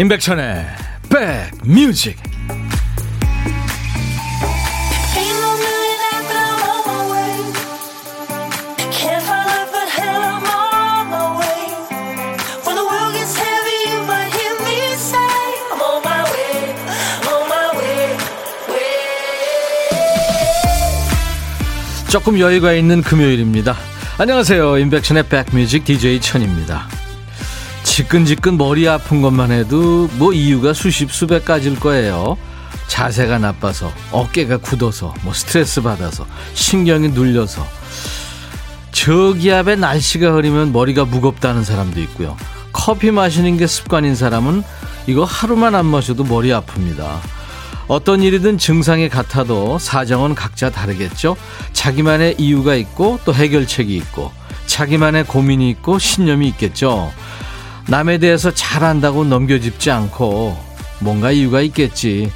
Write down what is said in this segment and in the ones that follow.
임백천의 백뮤직 조금 여유가 있는 금요일입니다. 안녕하세요. 임백천의 백뮤직 DJ 천입니다. 지끈지끈 머리 아픈 것만 해도 뭐 이유가 수십 수백 가지일 거예요. 자세가 나빠서, 어깨가 굳어서, 뭐 스트레스 받아서, 신경이 눌려서. 저기압에 날씨가 흐리면 머리가 무겁다는 사람도 있고요. 커피 마시는 게 습관인 사람은 이거 하루만 안 마셔도 머리 아픕니다. 어떤 일이든 증상이 같아도 사정은 각자 다르겠죠. 자기만의 이유가 있고 또 해결책이 있고 자기만의 고민이 있고 신념이 있겠죠. 남에 대해서 잘한다고 넘겨짚지 않고 뭔가 이유가 있겠지.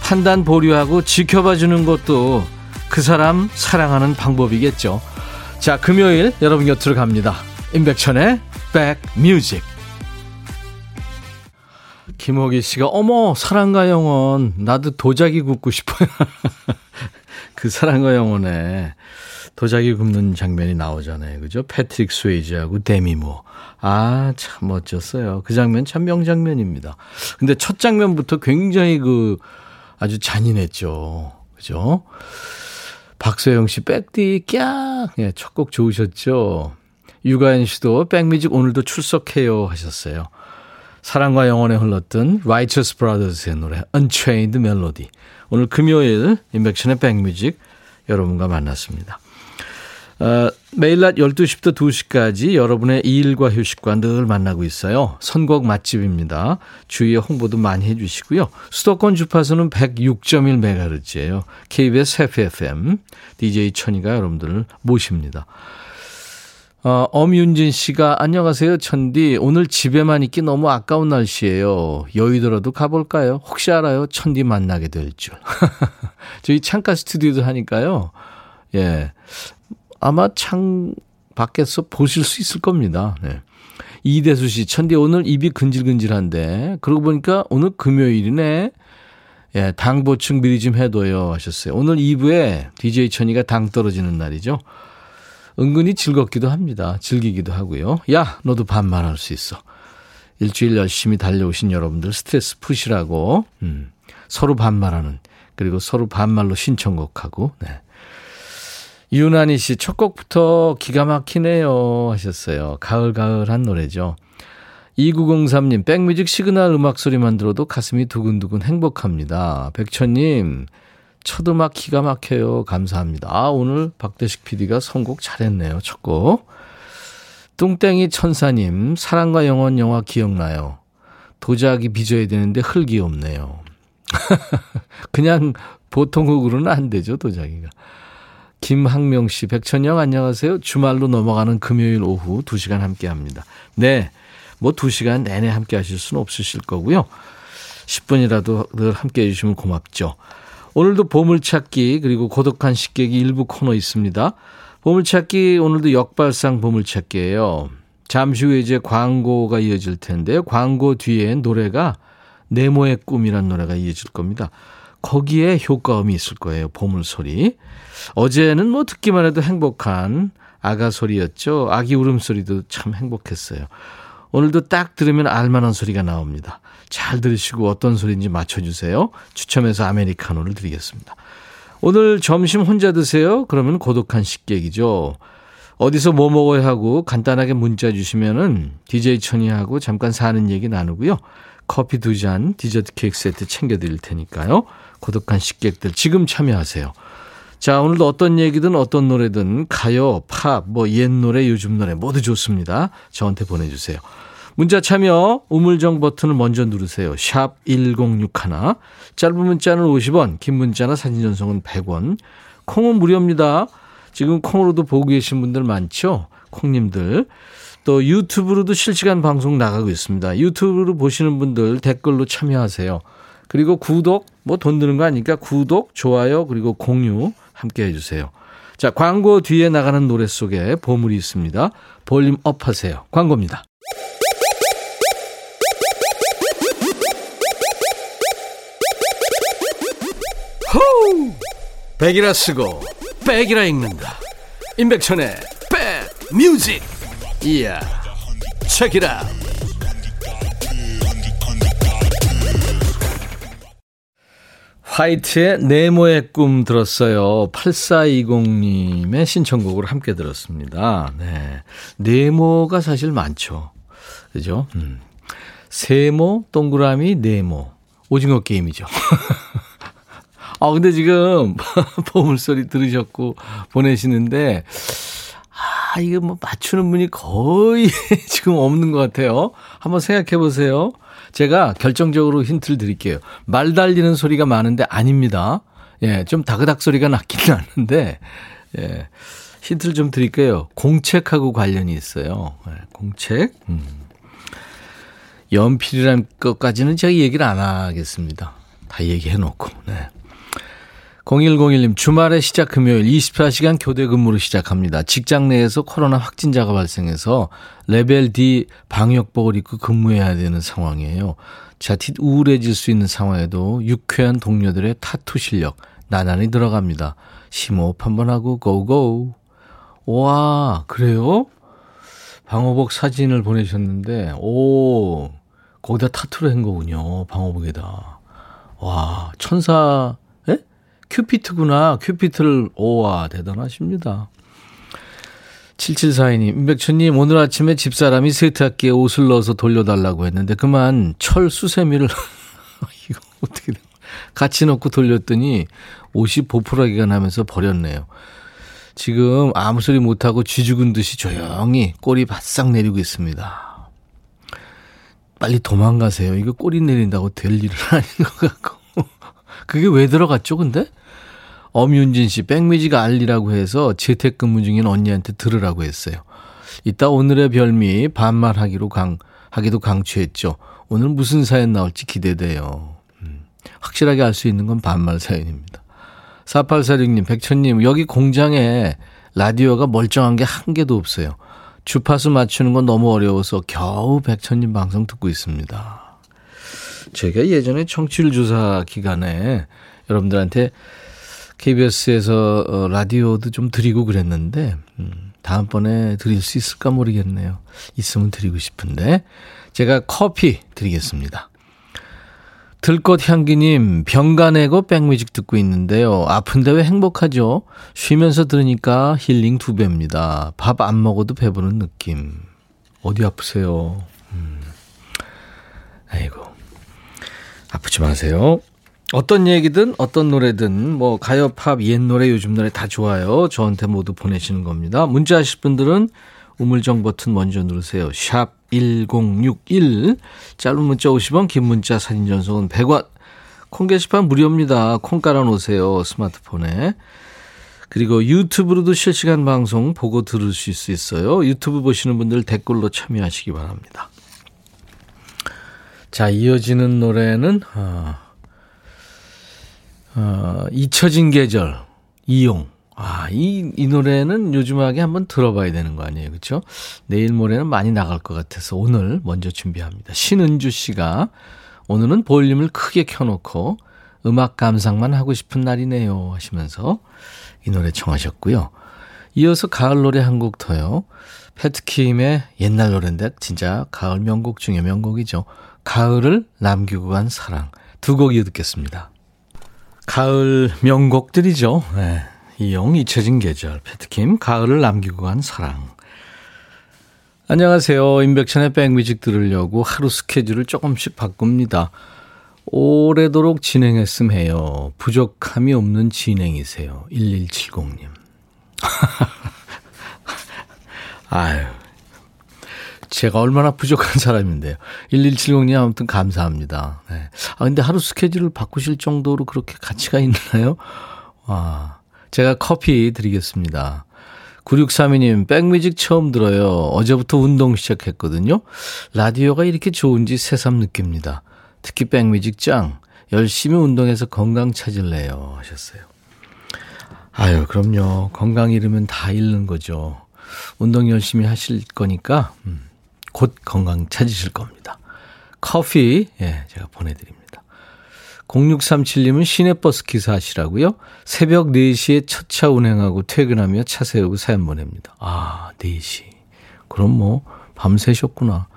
판단 보류하고 지켜봐 주는 것도 그 사람 사랑하는 방법이겠죠. 자, 금요일 여러분 곁으로 갑니다. 임백천의 백뮤직. 김호기 씨가 어머 사랑과 영원 나도 도자기 굽고 싶어요. 그 사랑과 영원에 도자기 굽는 장면이 나오잖아요. 그죠? 패트릭 스웨이즈하고 데미모. 아, 참 멋졌어요. 그 장면 참 명장면입니다. 근데 첫 장면부터 굉장히 그 아주 잔인했죠. 그죠? 박소영 씨, 백디, 깍! 예, 첫곡 좋으셨죠? 유가연 씨도 백뮤직 오늘도 출석해요 하셨어요. 사랑과 영혼에 흘렀던 Righteous Brothers의 노래 Unchained Melody. 오늘 금요일 인백션의 백뮤직 여러분과 만났습니다. 어, 매일 낮 12시부터 2시까지 여러분의 일과 휴식과 늘 만나고 있어요. 선곡 맛집입니다. 주위에 홍보도 많이 해주시고요. 수도권 주파수는 106.1MHz예요. KBS FFM, DJ 천이가 여러분들을 모십니다. 어, 엄윤진 씨가 안녕하세요 천디. 오늘 집에만 있기 너무 아까운 날씨예요. 여의도라도 가볼까요? 혹시 알아요? 천디 만나게 될 줄. 저희 창가 스튜디오도 하니까요. 예. 아마 창 밖에서 보실 수 있을 겁니다. 네. 이대수 씨 천디 오늘 입이 근질근질한데 그러고 보니까 오늘 금요일이네. 예, 당 보충 미리 좀 해둬요 하셨어요. 오늘 2부에 DJ 천이가 당 떨어지는 날이죠 은근히 즐겁기도 합니다. 즐기기도 하고요. 야, 너도 반말할 수 있어. 일주일 열심히 달려오신 여러분들 스트레스 푸시라고, 음, 서로 반말하는, 그리고 서로 반말로 신청곡하고, 네. 유난희 씨, 첫 곡부터 기가 막히네요. 하셨어요. 가을가을한 노래죠. 2903님, 백뮤직 시그널 음악 소리만 들어도 가슴이 두근두근 행복합니다. 백천님, 첫 음악 기가 막혀요. 감사합니다. 아, 오늘 박대식 PD가 선곡 잘했네요. 첫 곡. 뚱땡이 천사님, 사랑과 영원 영화 기억나요. 도자기 빚어야 되는데 흙이 없네요. 그냥 보통 흙으로는 안 되죠, 도자기가. 김학명 씨, 백천영 안녕하세요. 주말로 넘어가는 금요일 오후 2시간 함께 합니다. 네. 뭐 2시간 내내 함께 하실 수는 없으실 거고요. 10분이라도 늘 함께 해주시면 고맙죠. 오늘도 보물찾기 그리고 고독한 식객이 일부 코너 있습니다. 보물찾기 오늘도 역발상 보물찾기예요. 잠시 후에 이제 광고가 이어질 텐데 광고 뒤에 노래가 네모의 꿈이란 노래가 이어질 겁니다. 거기에 효과음이 있을 거예요. 보물 소리. 어제는 뭐 듣기만 해도 행복한 아가 소리였죠. 아기 울음소리도 참 행복했어요. 오늘도 딱 들으면 알만한 소리가 나옵니다. 잘 들으시고 어떤 소리인지 맞춰주세요. 추첨해서 아메리카노를 드리겠습니다. 오늘 점심 혼자 드세요? 그러면 고독한 식객이죠. 어디서 뭐 먹어야 하고 간단하게 문자 주시면은 DJ 천이하고 잠깐 사는 얘기 나누고요. 커피 두 잔, 디저트 케이크 세트 챙겨드릴 테니까요. 고독한 식객들 지금 참여하세요. 자, 오늘도 어떤 얘기든 어떤 노래든 가요, 팝, 뭐 옛 노래, 요즘 노래 모두 좋습니다. 저한테 보내주세요. 문자 참여 우물정 버튼을 먼저 누르세요. 샵 1061. 짧은 문자는 50원, 긴 문자나 사진 전송은 100원. 콩은 무료입니다. 지금 콩으로도 보고 계신 분들 많죠? 콩님들. 또 유튜브로도 실시간 방송 나가고 있습니다. 유튜브로 보시는 분들 댓글로 참여하세요. 그리고 구독, 뭐 돈 드는 거 아니니까 구독, 좋아요, 그리고 공유 함께 해주세요. 자, 광고 뒤에 나가는 노래 속에 보물이 있습니다. volume up 하세요. 광고입니다. 호우! 백이라 쓰고, 백이라 읽는다. 임백천의 백 뮤직. 이야, 책이라. 화이트의 네모의 꿈 들었어요. 8420님의 신청곡으로 함께 들었습니다. 네. 네모가 사실 많죠. 그죠? 음. 세모, 동그라미, 네모. 오징어 게임이죠. 아, 근데 지금 보물소리 들으셨고 보내시는데, 아, 이거 뭐 맞추는 분이 거의 지금 없는 것 같아요. 한번 생각해 보세요. 제가 결정적으로 힌트를 드릴게요. 말 달리는 소리가 많은데 아닙니다. 예, 좀 다그닥 소리가 났긴 나는데, 예, 힌트를 좀 드릴게요. 공책하고 관련이 있어요. 예, 공책. 음. 연필이란 것까지는 제가 얘기를 안 하겠습니다. 다 얘기해 놓고, 네. 0101님, 주말에 시작 금요일 24시간 교대 근무로 시작합니다. 직장 내에서 코로나 확진자가 발생해서 레벨 D 방역복을 입고 근무해야 되는 상황이에요. 자칫 우울해질 수 있는 상황에도 유쾌한 동료들의 타투 실력 나란히 들어갑니다. 심호흡 한번 하고 go go. 와, 그래요? 방호복 사진을 보내셨는데, 오, 거기다 타투를 한 거군요. 방호복에다. 와, 천사 큐피트구나. 큐피트를, 오와, 대단하십니다. 7742님, 임백천님, 오늘 아침에 집사람이 세탁기에 옷을 넣어서 돌려달라고 했는데, 그만 철 수세미를, 이거 어떻게, 같이 넣고 돌렸더니 옷이 보풀하기가 나면서 버렸네요. 지금 아무 소리 못하고 쥐 죽은 듯이 조용히 꼬리 바싹 내리고 있습니다. 빨리 도망가세요. 이거 꼬리 내린다고 될 일은 아닌 것 같고. 그게 왜 들어갔죠, 근데? 엄윤진 씨, 백미지가 알리라고 해서 재택근무 중인 언니한테 들으라고 했어요. 이따 오늘의 별미 반말하기로 강, 하기도 강추했죠. 오늘 무슨 사연 나올지 기대돼요. 음, 확실하게 알 수 있는 건 반말 사연입니다. 4846님, 백천님, 여기 공장에 라디오가 멀쩡한 게 한 개도 없어요. 주파수 맞추는 건 너무 어려워서 겨우 백천님 방송 듣고 있습니다. 제가 예전에 청취율 조사 기간에 여러분들한테 KBS에서 어, 라디오도 좀 드리고 그랬는데, 음, 다음번에 드릴 수 있을까 모르겠네요. 있으면 드리고 싶은데, 제가 커피 드리겠습니다. 들꽃 향기님, 병가 내고 백뮤직 듣고 있는데요. 아픈데 왜 행복하죠? 쉬면서 들으니까 힐링 두 배입니다. 밥 안 먹어도 배부른 느낌. 어디 아프세요? 음. 아이고. 아프지 마세요. 어떤 얘기든 어떤 노래든 뭐 가요, 팝, 옛 노래, 요즘 노래 다 좋아요. 저한테 모두 보내시는 겁니다. 문자 하실 분들은 우물정 버튼 먼저 누르세요. 샵 1061. 짧은 문자 50원, 긴 문자 사진 전송은 100원. 콩 게시판 무료입니다. 콩 깔아놓으세요. 스마트폰에. 그리고 유튜브로도 실시간 방송 보고 들으실 수 있어요. 유튜브 보시는 분들 댓글로 참여하시기 바랍니다. 자, 이어지는 노래는, 아, 어, 잊혀진 계절, 이용. 아, 이, 이 노래는 요즘하게 한번 들어봐야 되는 거 아니에요. 그렇죠? 내일 모레는 많이 나갈 것 같아서 오늘 먼저 준비합니다. 신은주 씨가 오늘은 볼륨을 크게 켜놓고 음악 감상만 하고 싶은 날이네요 하시면서 이 노래 청하셨고요. 이어서 가을 노래 한 곡 더요. 패트킴의 옛날 노래인데 진짜 가을 명곡 중에 명곡이죠. 가을을 남기고 간 사랑. 두 곡 이어 듣겠습니다. 가을 명곡들이죠. 네. 이용 잊혀진 계절, 패트킴, 가을을 남기고 간 사랑. 안녕하세요. 임백천의 백뮤직 들으려고 하루 스케줄을 조금씩 바꿉니다. 오래도록 진행했음 해요. 부족함이 없는 진행이세요. 1170님. 아유, 제가 얼마나 부족한 사람인데요. 1170님 아무튼 감사합니다. 네. 아, 근데 하루 스케줄을 바꾸실 정도로 그렇게 가치가 있나요? 와, 제가 커피 드리겠습니다. 9632님, 백뮤직 처음 들어요. 어제부터 운동 시작했거든요. 라디오가 이렇게 좋은지 새삼 느낍니다. 특히 백뮤직 짱. 열심히 운동해서 건강 찾을래요. 하셨어요. 아유, 그럼요. 건강 잃으면 다 잃는 거죠. 운동 열심히 하실 거니까, 음, 곧 건강 찾으실 겁니다. 커피, 예, 제가 보내드립니다. 0637님은 시내버스 기사 하시라고요? 새벽 4시에 첫 차 운행하고 퇴근하며 차 세우고 사연 보냅니다. 아, 4시. 그럼 뭐, 밤새셨구나.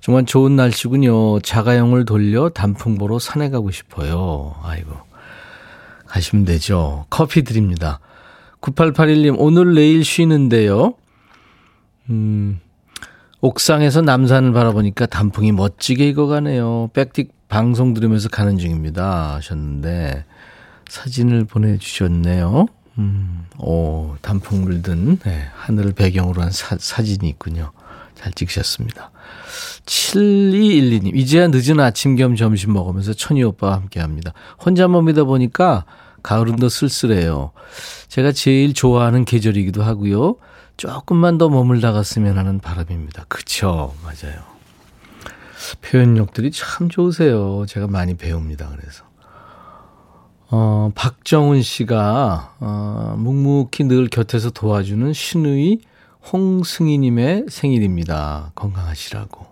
정말 좋은 날씨군요. 자가용을 돌려 단풍 보러 산에 가고 싶어요. 아이고. 가시면 되죠. 커피 드립니다. 9881님, 오늘 내일 쉬는데요. 음, 옥상에서 남산을 바라보니까 단풍이 멋지게 익어가네요. 백틱 방송 들으면서 가는 중입니다. 하셨는데, 사진을 보내주셨네요. 음, 오, 단풍 물든, 네, 하늘을 배경으로 한 사, 사진이 있군요. 잘 찍으셨습니다. 7212님, 이제야 늦은 아침 겸 점심 먹으면서 천희 오빠와 함께 합니다. 혼자 몸이다 보니까 가을은 더 쓸쓸해요. 제가 제일 좋아하는 계절이기도 하고요. 조금만 더 머물다 갔으면 하는 바람입니다. 그쵸? 맞아요. 표현력들이 참 좋으세요. 제가 많이 배웁니다. 그래서. 어, 박정훈 씨가, 어, 묵묵히 늘 곁에서 도와주는 신의 홍승희님의 생일입니다. 건강하시라고.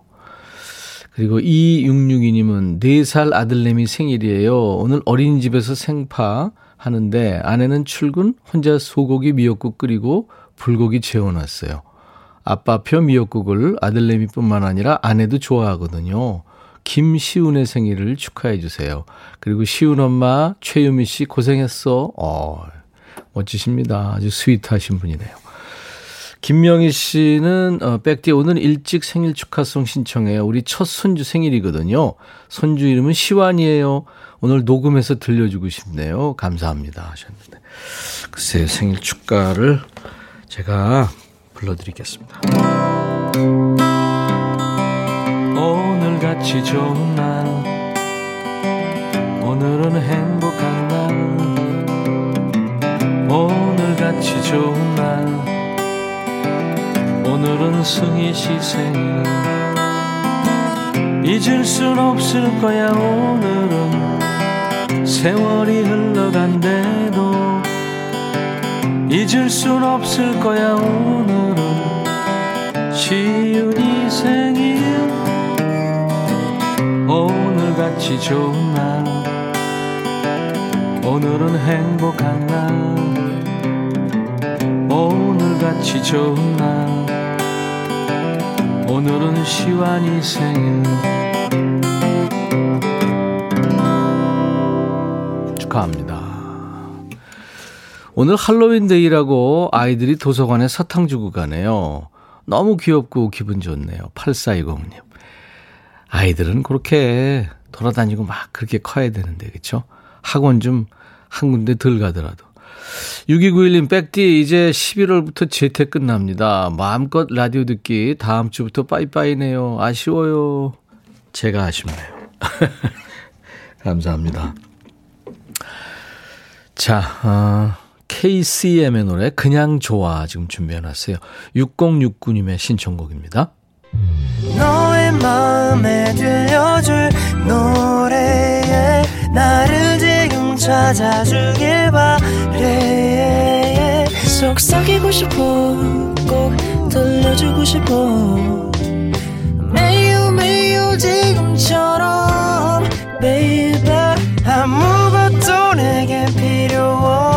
그리고 2662님은 4살 아들내미 생일이에요. 오늘 어린이집에서 생파 하는데 아내는 출근, 혼자 소고기 미역국 끓이고 불고기 재워놨어요. 아빠표 미역국을 아들내미뿐만 아니라 아내도 좋아하거든요. 김시운의 생일을 축하해 주세요. 그리고 시운 엄마 최유미 씨 고생했어. 어, 멋지십니다. 아주 스윗하신 분이네요. 김명희 씨는 어, 백디 오늘 일찍 생일 축하송 신청해요. 우리 첫 손주 생일이거든요. 손주 이름은 시완이에요. 오늘 녹음해서 들려주고 싶네요. 감사합니다 하셨는데 글쎄 생일 축가를 제가 불러드리겠습니다. 오늘 같이 좋은 날 오늘은 행복한 날. 오늘 같이 좋은 날 오늘은 승희 시 생일. 잊을 순 없을 거야 오늘은. 세월이 흘러간대도 잊을 순 없을 거야 오늘은. 시윤이 생일 오늘같이 좋은 날. 오늘은 행복한 날. 오늘같이 좋은 날. 오늘은 시완이 생일 축하합니다. 오늘 할로윈데이라고 아이들이 도서관에 사탕 주고 가네요. 너무 귀엽고 기분 좋네요. 8420님. 아이들은 그렇게 돌아다니고 막 그렇게 커야 되는데, 그쵸? 학원 좀 한 군데 덜 가더라도. 6291님, 백디, 이제 11월부터 재택 끝납니다. 마음껏 라디오 듣기 다음 주부터 빠이빠이네요. 아쉬워요. 제가 아쉽네요. 감사합니다. 자, 어, KCM의 노래 그냥 좋아 지금 준비해놨어요. 6069님의 신청곡입니다. 너의 마음에 들려줄 노래에 나를 지금 찾아주길 바래 속삭이고 싶어 꼭 들려주고 싶어 매우 매우 지금처럼 baby 아무것도 내게 필요 없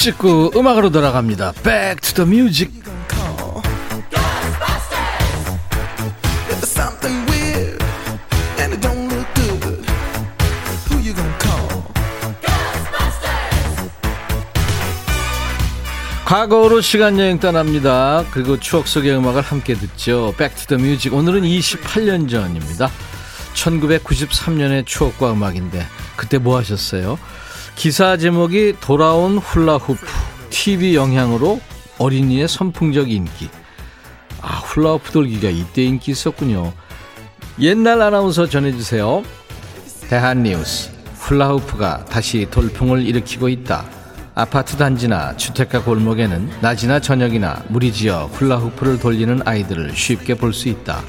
찍고 음악으로 돌아갑니다. Back to the music. 과거로 시간 여행 떠납니다. 그리고 추억 속의 음악을 함께 듣죠. Back to the music. 오늘은 28년 전입니다. 1993년의 추억과 음악인데 그때 뭐 하셨어요? 기사 제목이 돌아온 훌라후프 TV 영향으로 어린이의 선풍적 인기. 아, 훌라후프 돌기가 이때 인기 있었군요. 옛날 아나운서 전해주세요. 대한뉴스. 훌라후프가 다시 돌풍을 일으키고 있다. 아파트 단지나 주택가 골목에는 낮이나 저녁이나 무리지어 훌라후프를 돌리는 아이들을 쉽게 볼 수 있다.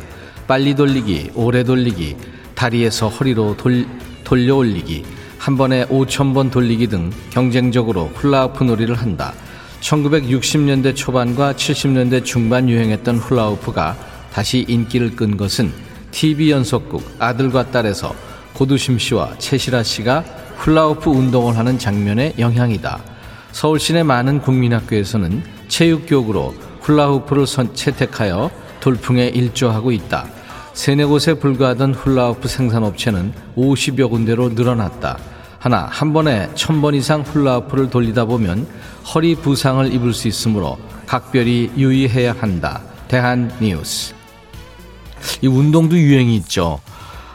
빨리 돌리기, 오래 돌리기, 다리에서 허리로 돌, 돌려 올리기, 한 번에 5천 번 돌리기 등 경쟁적으로 훌라후프 놀이를 한다. 1960년대 초반과 70년대 중반 유행했던 훌라후프가 다시 인기를 끈 것은 TV 연속극 아들과 딸에서 고두심 씨와 최시라 씨가 훌라후프 운동을 하는 장면의 영향이다. 서울 시내 많은 국민학교에서는 체육교육으로 훌라후프를 선, 채택하여 돌풍에 일조하고 있다. 세네 곳에 불과하던 훌라후프 생산업체는 50여 군데로 늘어났다. 하나, 한 번에 천 번 이상 훌라후프를 돌리다 보면 허리 부상을 입을 수 있으므로 각별히 유의해야 한다. 대한 뉴스. 이 운동도 유행이 있죠.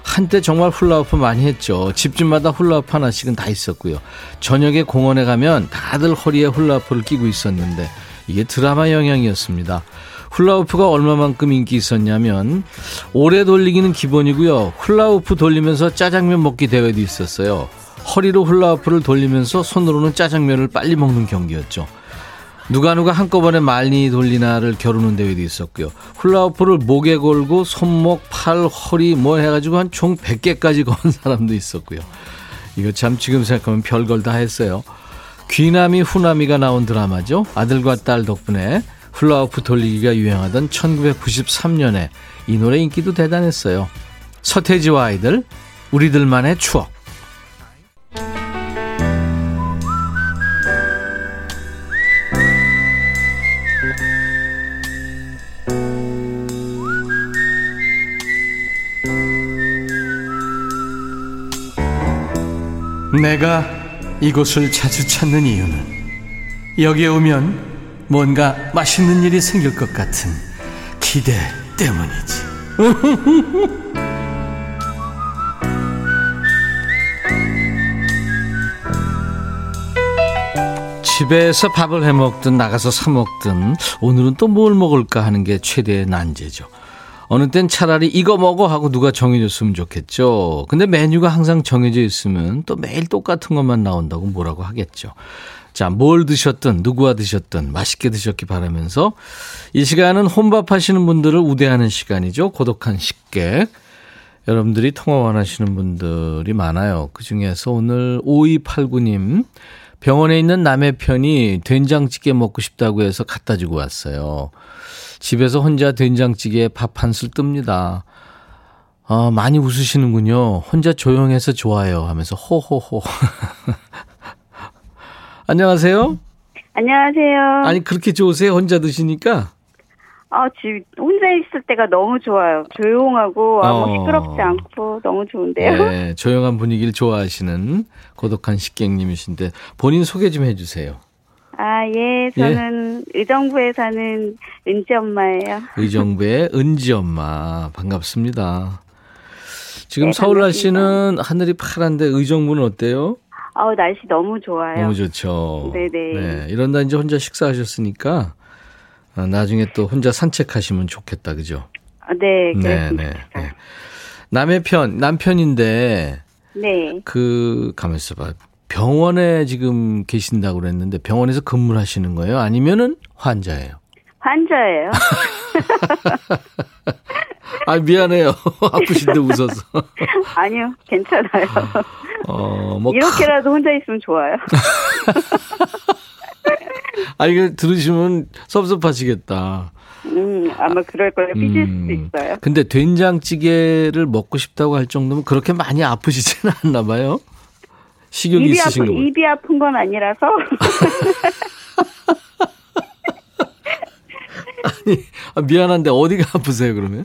한때 정말 훌라후프 많이 했죠. 집집마다 훌라후프 하나씩은 다 있었고요. 저녁에 공원에 가면 다들 허리에 훌라후프를 끼고 있었는데 이게 드라마 영향이었습니다. 훌라후프가 얼마만큼 인기 있었냐면 오래 돌리기는 기본이고요. 훌라후프 돌리면서 짜장면 먹기 대회도 있었어요. 허리로 훌라후프를 돌리면서 손으로는 짜장면을 빨리 먹는 경기였죠. 누가 누가 한꺼번에 많이 돌리나를 겨루는 대회도 있었고요. 훌라후프를 목에 걸고 손목, 팔, 허리 뭐 해가지고 한 총 100개까지 건 사람도 있었고요. 이거 참 지금 생각하면 별걸 다 했어요. 귀남이 후남이가 나온 드라마죠. 아들과 딸 덕분에 훌라후프 돌리기가 유행하던 1993년에 이 노래 인기도 대단했어요. 서태지와 아이들, 우리들만의 추억. 내가 이곳을 자주 찾는 이유는 여기에 오면 뭔가 맛있는 일이 생길 것 같은 기대 때문이지. 집에서 밥을 해 먹든 나가서 사 먹든 오늘은 또 뭘 먹을까 하는 게 최대의 난제죠. 어느 땐 차라리 이거 먹어 하고 누가 정해줬으면 좋겠죠. 근데 메뉴가 항상 정해져 있으면 또 매일 똑같은 것만 나온다고 뭐라고 하겠죠. 자, 뭘 드셨든 누구와 드셨든 맛있게 드셨기 바라면서 이 시간은 혼밥 하시는 분들을 우대하는 시간이죠. 고독한 식객. 여러분들이 통화 원하시는 분들이 많아요. 그 중에서 오늘 5289님 병원에 있는 남의 편이 된장찌개 먹고 싶다고 해서 갖다 주고 왔어요. 집에서 혼자 된장찌개에 밥 한 술 뜹니다. 아, 많이 웃으시는군요. 혼자 조용해서 좋아요 하면서 호호호. 안녕하세요. 안녕하세요. 아니 그렇게 좋으세요? 혼자 드시니까? 아, 집 혼자 있을 때가 너무 좋아요. 조용하고 아무 어. 시끄럽지 않고 너무 좋은데요. 네, 조용한 분위기를 좋아하시는 고독한 식객님이신데 본인 소개 좀 해주세요. 아, 예, 저는 의정부에 사는 은지 엄마예요. 의정부의 은지 엄마 반갑습니다. 지금 네, 서울 반갑습니다. 날씨는 하늘이 파란데 의정부는 어때요? 아우, 날씨 너무 좋아요. 너무 좋죠. 네네. 네, 이런다 이제 혼자 식사하셨으니까 아, 나중에 또 혼자 산책하시면 좋겠다, 그죠? 아, 네, 네. 네, 네. 남의 편, 남편인데 네. 그 가만 있어봐. 병원에 지금 계신다고 그랬는데 병원에서 근무를 하시는 거예요? 아니면은 환자예요? 환자예요. 아 미안해요. 아프신데 웃어서. 아니요, 괜찮아요. 어, 뭐 이렇게라도 혼자 있으면 좋아요. 아 이거 들으시면 섭섭하시겠다. 음, 아마 그럴 거예요. 삐질 음. 수도 있어요. 근데 된장찌개를 먹고 싶다고 할 정도면 그렇게 많이 아프시지는 않나 봐요. 식욕이 입이 있으신 아픈. 입이 아픈 건 아니라서. 아, 미안한데 어디가 아프세요 그러면?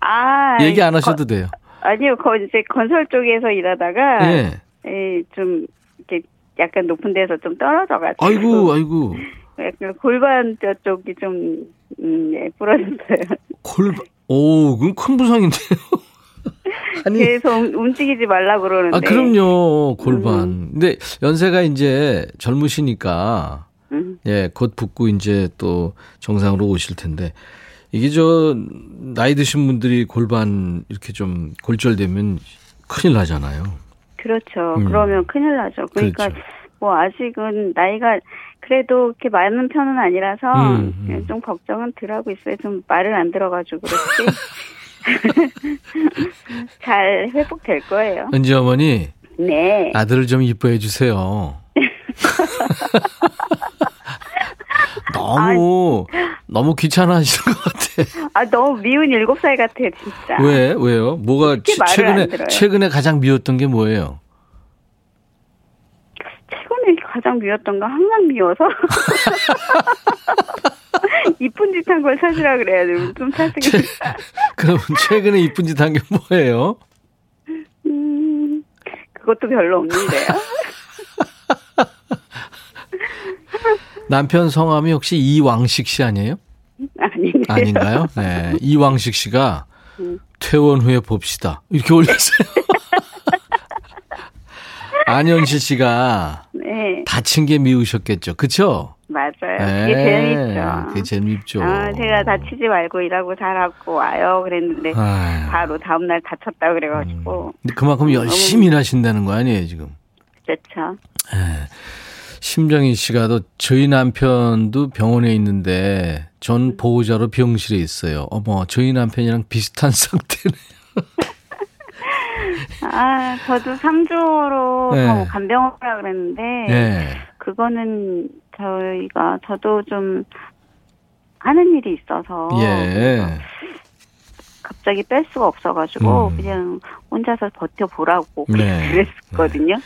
아. 얘기 안 거- 하셔도 돼요. 아니요, 거 이제 건설 쪽에서 일하다가 예. 예, 좀 이렇게 약간 높은 데서 좀 떨어져 가지고 아이고 아이고 약간 골반 뼈 쪽이 좀 음, 예, 부러졌어요. 골반. 오 그럼 큰 부상인데요. 아니 계속 움직이지 말라 그러는데. 아, 그럼요. 음. 골반. 근데 연세가 이제 젊으시니까 음. 예, 곧 붓고 이제 또 정상으로 오실 텐데 이게 저 나이 드신 분들이 골반 이렇게 좀 골절되면 큰일 나잖아요. 그렇죠. 음. 그러면 큰일 나죠. 그러니까 그렇죠. 뭐 아직은 나이가 그래도 그렇게 많은 편은 아니라서 음, 음. 좀 걱정은 덜 하고 있어요. 좀 말을 안 들어가지고 그렇지. 잘 회복될 거예요. 은지 어머니 네. 아들을 좀 이뻐해 주세요. 너무 너무 귀찮아하시는 것 같아. 아 너무 미운 일곱 살 같아요, 진짜. 왜 왜요? 뭐가 최- 최근에? 최근에 가장 미웠던 게 뭐예요? 최근에 가장 미웠던 건 항상 미워서. 이쁜 짓 한 걸 찾으라 그래야 돼. 좀 찾으기. 최, 그럼 최근에 이쁜 짓 한 게 뭐예요? 음, 그것도 별로 없는데요. 남편 성함이 혹시 이왕식 씨 아니에요? 아닌데. 아닌가요? 네. 이왕식 씨가 음. 퇴원 후에 봅시다. 이렇게 올렸어요. 안현실 씨가 네, 다친 게 미우셨겠죠. 그쵸? 맞아요. 그게 재밌죠. 네, 그게 재밌죠. 아, 제가 다치지 말고 일하고 잘하고 와요. 그랬는데 아유, 바로 다음 날 다쳤다 그래가지고 근데 그만큼 열심히 일하신다는 거 아니에요, 지금? 그렇죠. 심정희 씨가 또 저희 남편도 병원에 있는데 전 보호자로 병실에 있어요. 어머, 저희 남편이랑 비슷한 상태네. 아, 저도 3주로 네. 간병원이라 그랬는데 네. 그거는 저희가 저도 좀 하는 일이 있어서 예. 갑자기 뺄 수가 없어가지고 음. 그냥 혼자서 버텨보라고 네. 그랬거든요.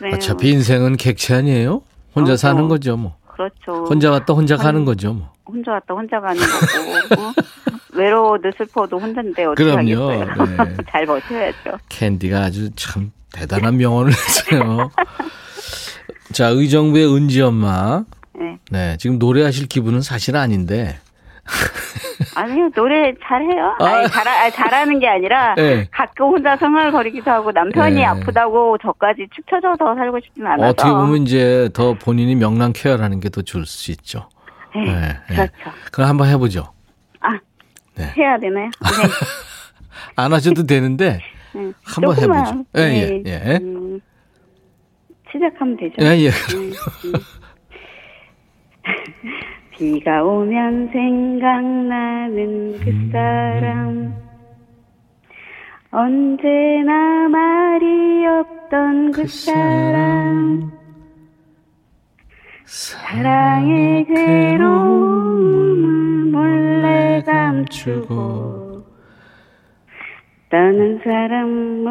네. 어차피 인생은 객체 아니에요? 혼자 어, 사는 어. 거죠, 뭐. 그렇죠. 혼자 왔다 혼자 혼- 가는 거죠, 뭐. 혼자 왔다 혼자 가는 거고 어? 외로워도 슬퍼도 혼자인데 어떻게 그럼요. 하겠어요. 네. 잘 버텨야죠. 캔디가 아주 참 대단한 명언을 했어요. 자, 의정부의 은지 엄마. 네. 네, 지금 노래하실 기분은 사실 아닌데. 아니요 노래 잘해요. 아. 아니, 잘 아니, 잘하는 게 아니라 네. 가끔 혼자 흥얼거리기도 하고 남편이 네. 아프다고 저까지 축 처져서 살고 싶진 않아서. 어떻게 보면 이제 더 본인이 명랑 케어라는 게 더 좋을 수 있죠. 네, 네, 네. 그렇죠. 그럼 한번 해보죠. 아 네. 해야 되나요? 네. 안 하셔도 되는데 네. 한번 조금만, 해보죠. 예, 예, 네. 예. 음, 시작하면 되죠. 예, 예. 음, 음. 비가 오면 생각나는 그 사람. 언제나 말이 없던 그 사람. 사랑의 괴로움을 몰래 감추고 떠난 사람 못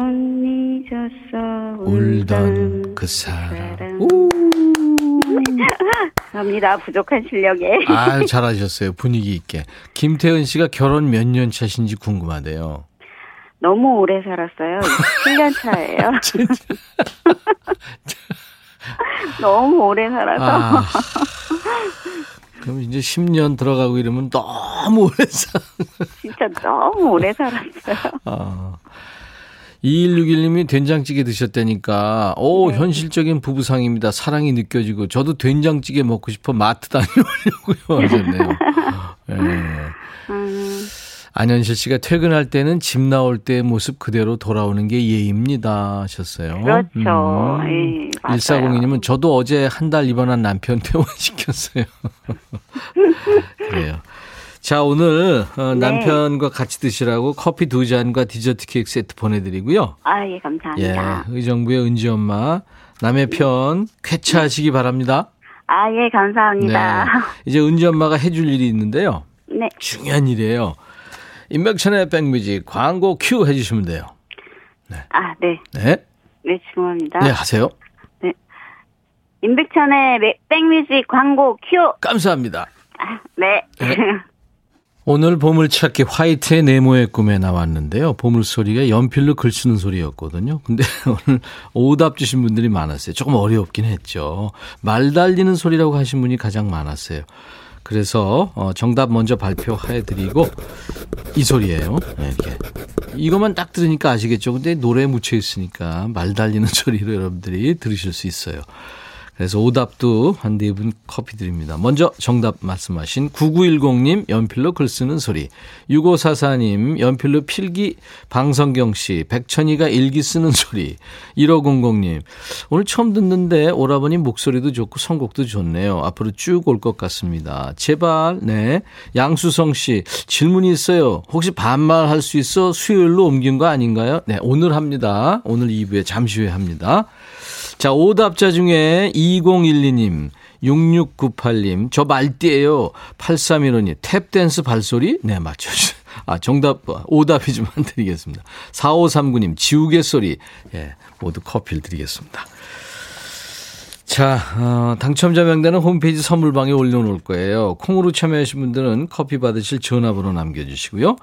잊었어 울던 그 사람. 감사합니다 부족한 실력에 아유, 잘하셨어요. 분위기 있게. 김태은 씨가 결혼 몇 년 차신지 궁금하대요. 너무 오래 살았어요 7년 차예요 너무 오래 살아서 아. 그럼 이제 10년 들어가고 이러면 너무 오래 사. 진짜 너무 오래 살았어요 아. 2161님이 된장찌개 드셨다니까, 오, 네. 현실적인 부부상입니다. 사랑이 느껴지고, 저도 된장찌개 먹고 싶어 마트 다녀오려고요. 하셨네요. 예. 음, 안현실 씨가 퇴근할 때는 집 나올 때의 모습 그대로 돌아오는 게 예입니다. 하셨어요. 그렇죠 예, 맞아요. 1402님은 저도 어제 한 달 입원한 남편 퇴원시켰어요. 그래요. 자, 오늘 어, 네. 남편과 같이 드시라고 커피 두 잔과 디저트 케이크 세트 보내드리고요. 아, 예, 예, 감사합니다. 의정부의 은지 엄마, 남의 편 쾌차하시기 바랍니다. 아, 예, 감사합니다. 이제 은지 엄마가 해줄 일이 있는데요. 네. 중요한 일이에요. 인백천의 백뮤직 광고 큐 해주시면 돼요. 아, 네. 네. 네, 죄송합니다. 네, 하세요. 임백천의 매- 백뮤직 광고 큐. 감사합니다. 아, 네. 네. 오늘 보물찾기 화이트의 네모의 꿈에 나왔는데요. 보물소리가 연필로 글 쓰는 소리였거든요. 근데 오늘 오답 주신 분들이 많았어요. 조금 어렵긴 했죠. 말 달리는 소리라고 하신 분이 가장 많았어요. 그래서 어, 정답 먼저 발표해 드리고 이 소리예요. 네, 이렇게. 이것만 딱 들으니까 아시겠죠. 근데 노래에 묻혀 있으니까 말 달리는 소리로 여러분들이 들으실 수 있어요. 그래서 오답도 한 네 분 커피 드립니다. 먼저 정답 말씀하신 9910님 연필로 글 쓰는 소리 6544님 연필로 필기 방성경 씨 백천이가 일기 쓰는 소리 1500님 오늘 처음 듣는데 오라버니 목소리도 좋고 선곡도 좋네요. 앞으로 쭉 올 것 같습니다. 제발 네 양수성 씨 질문이 있어요. 혹시 반말할 수 있어 수요일로 옮긴 거 아닌가요? 네 오늘 합니다. 오늘 2부에 잠시 후에 합니다. 자, 오답자 중에 2012님, 6698님, 저 말띠예요. 8315님, 탭댄스 발소리? 네, 맞춰주세요. 아, 정답, 오답이지만 드리겠습니다. 4539님, 지우개 소리. 예, 모두 커피를 드리겠습니다. 자, 어, 당첨자 명단은 홈페이지 선물방에 올려놓을 거예요. 콩으로 참여하신 분들은 커피 받으실 전화번호 남겨주시고요.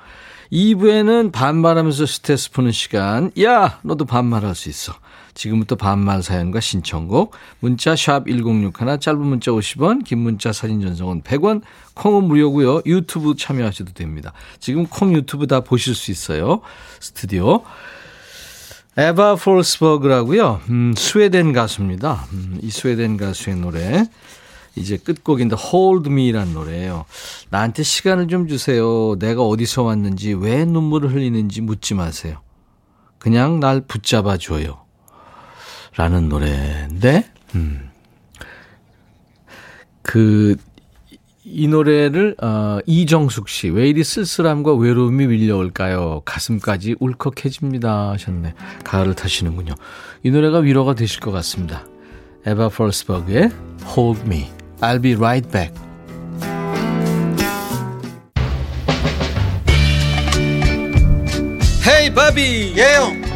2부에는 반말하면서 스트레스 푸는 시간. 야, 너도 반말할 수 있어. 지금부터 반말 사연과 신청곡 문자 샵 1061 짧은 문자 50원 긴 문자 사진 전송은 100원 콩은 무료고요. 유튜브 참여하셔도 됩니다. 지금 콩 유튜브 다 보실 수 있어요. 스튜디오. 에바 폴스버그라고요. 음, 스웨덴 가수입니다. 음, 이 스웨덴 가수의 노래 이제 끝곡인데 Hold Me라는 노래예요. 나한테 시간을 좀 주세요. 내가 어디서 왔는지 왜 눈물을 흘리는지 묻지 마세요. 그냥 날 붙잡아 줘요. 라는 노래인데, 음. 그, 이 노래를, 어, 이정숙 씨, 왜 이리 쓸쓸함과 외로움이 밀려올까요? 가슴까지 울컥해집니다. 하셨네. 가을을 타시는군요. 이 노래가 위로가 되실 것 같습니다. 에바 폴스버그의 Hold Me. I'll be right back. 헤이 바비 예영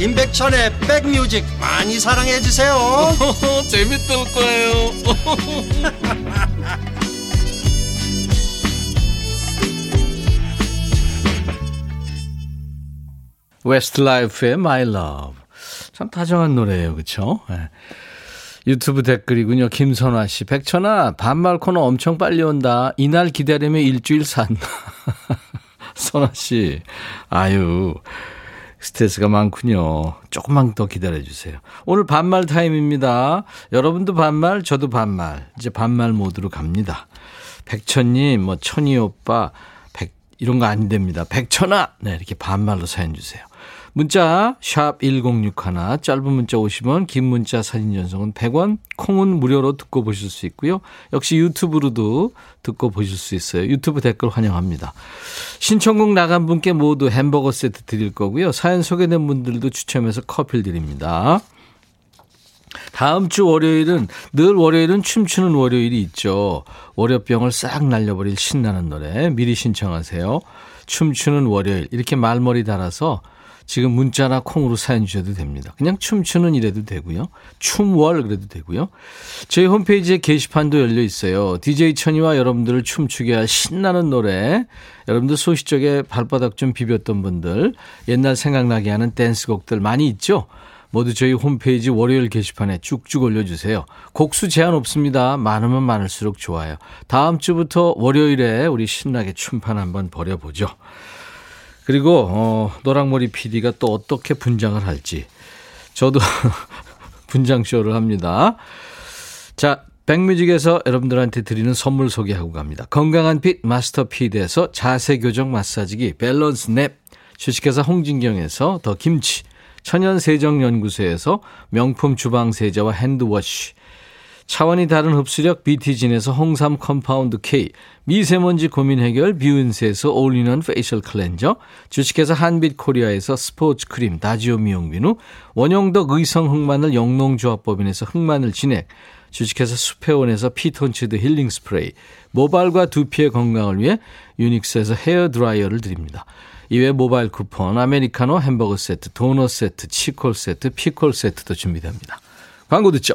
임백천의 백뮤직 많이 사랑해 주세요 재밌을 거예요 웨스트라이프의 My Love. 참 다정한 노래예요. 그렇죠? 네. 유튜브 댓글이군요. 김선화 씨. 백천아, 반말 코너 엄청 빨리 온다. 이날 기다리면 일주일 산다. 선화 씨. 아유. 스트레스가 많군요. 조금만 더 기다려주세요. 오늘 반말 타임입니다. 여러분도 반말, 저도 반말. 이제 반말 모드로 갑니다. 백천님, 뭐, 천이 오빠, 백, 이런 거 안 됩니다. 백천아! 네, 이렇게 반말로 사연 주세요. 문자 샵 1061, 짧은 문자 50원, 긴 문자 사진 전송은 100원, 콩은 무료로 듣고 보실 수 있고요. 역시 유튜브로도 듣고 보실 수 있어요. 유튜브 댓글 환영합니다. 신청곡 나간 분께 모두 햄버거 세트 드릴 거고요. 사연 소개된 분들도 추첨해서 커피를 드립니다. 다음 주 월요일은 늘 월요일은 춤추는 월요일이 있죠. 월요병을 싹 날려버릴 신나는 노래 미리 신청하세요. 춤추는 월요일 이렇게 말머리 달아서 지금 문자나 콩으로 사연 주셔도 됩니다. 그냥 춤추는 이래도 되고요. 춤월 그래도 되고요. 저희 홈페이지에 게시판도 열려 있어요. DJ 천이와 여러분들을 춤추게 할 신나는 노래. 여러분들 소시적에 발바닥 좀 비볐던 분들, 옛날 생각나게 하는 댄스곡들 많이 있죠? 모두 저희 홈페이지 월요일 게시판에 쭉쭉 올려주세요. 곡수 제한 없습니다. 많으면 많을수록 좋아요. 다음 주부터 월요일에 우리 신나게 춤판 한번 벌여보죠. 그리고 어, 노랑머리 PD가 또 어떻게 분장을 할지 저도 분장 쇼를 합니다. 자, 백뮤직에서 여러분들한테 드리는 선물 소개하고 갑니다. 건강한 핏 마스터 피드에서 자세 교정 마사지기 밸런스 냅 주식회사 홍진경에서 더 김치 천연 세정 연구소에서 명품 주방 세제와 hand wash 차원이 다른 흡수력 BT진에서 홍삼 compound K, 미세먼지 고민 해결 뷰인스에서 올리는 facial cleanser, 주식회사 한빛 코리아에서 스포츠 크림 다지오 미용비누, 원형덕 의성 흑마늘 영농조합법인에서 흑마늘 진액, 주식회사 수페온에서 피톤치드 힐링 스프레이, 모발과 두피의 건강을 위해 유닉스에서 헤어 드라이어를 드립니다. 이외 모바일 쿠폰, 아메리카노 햄버거 세트, 도넛 세트, 치콜 세트, 피콜 세트도 준비됩니다. 광고 듣죠.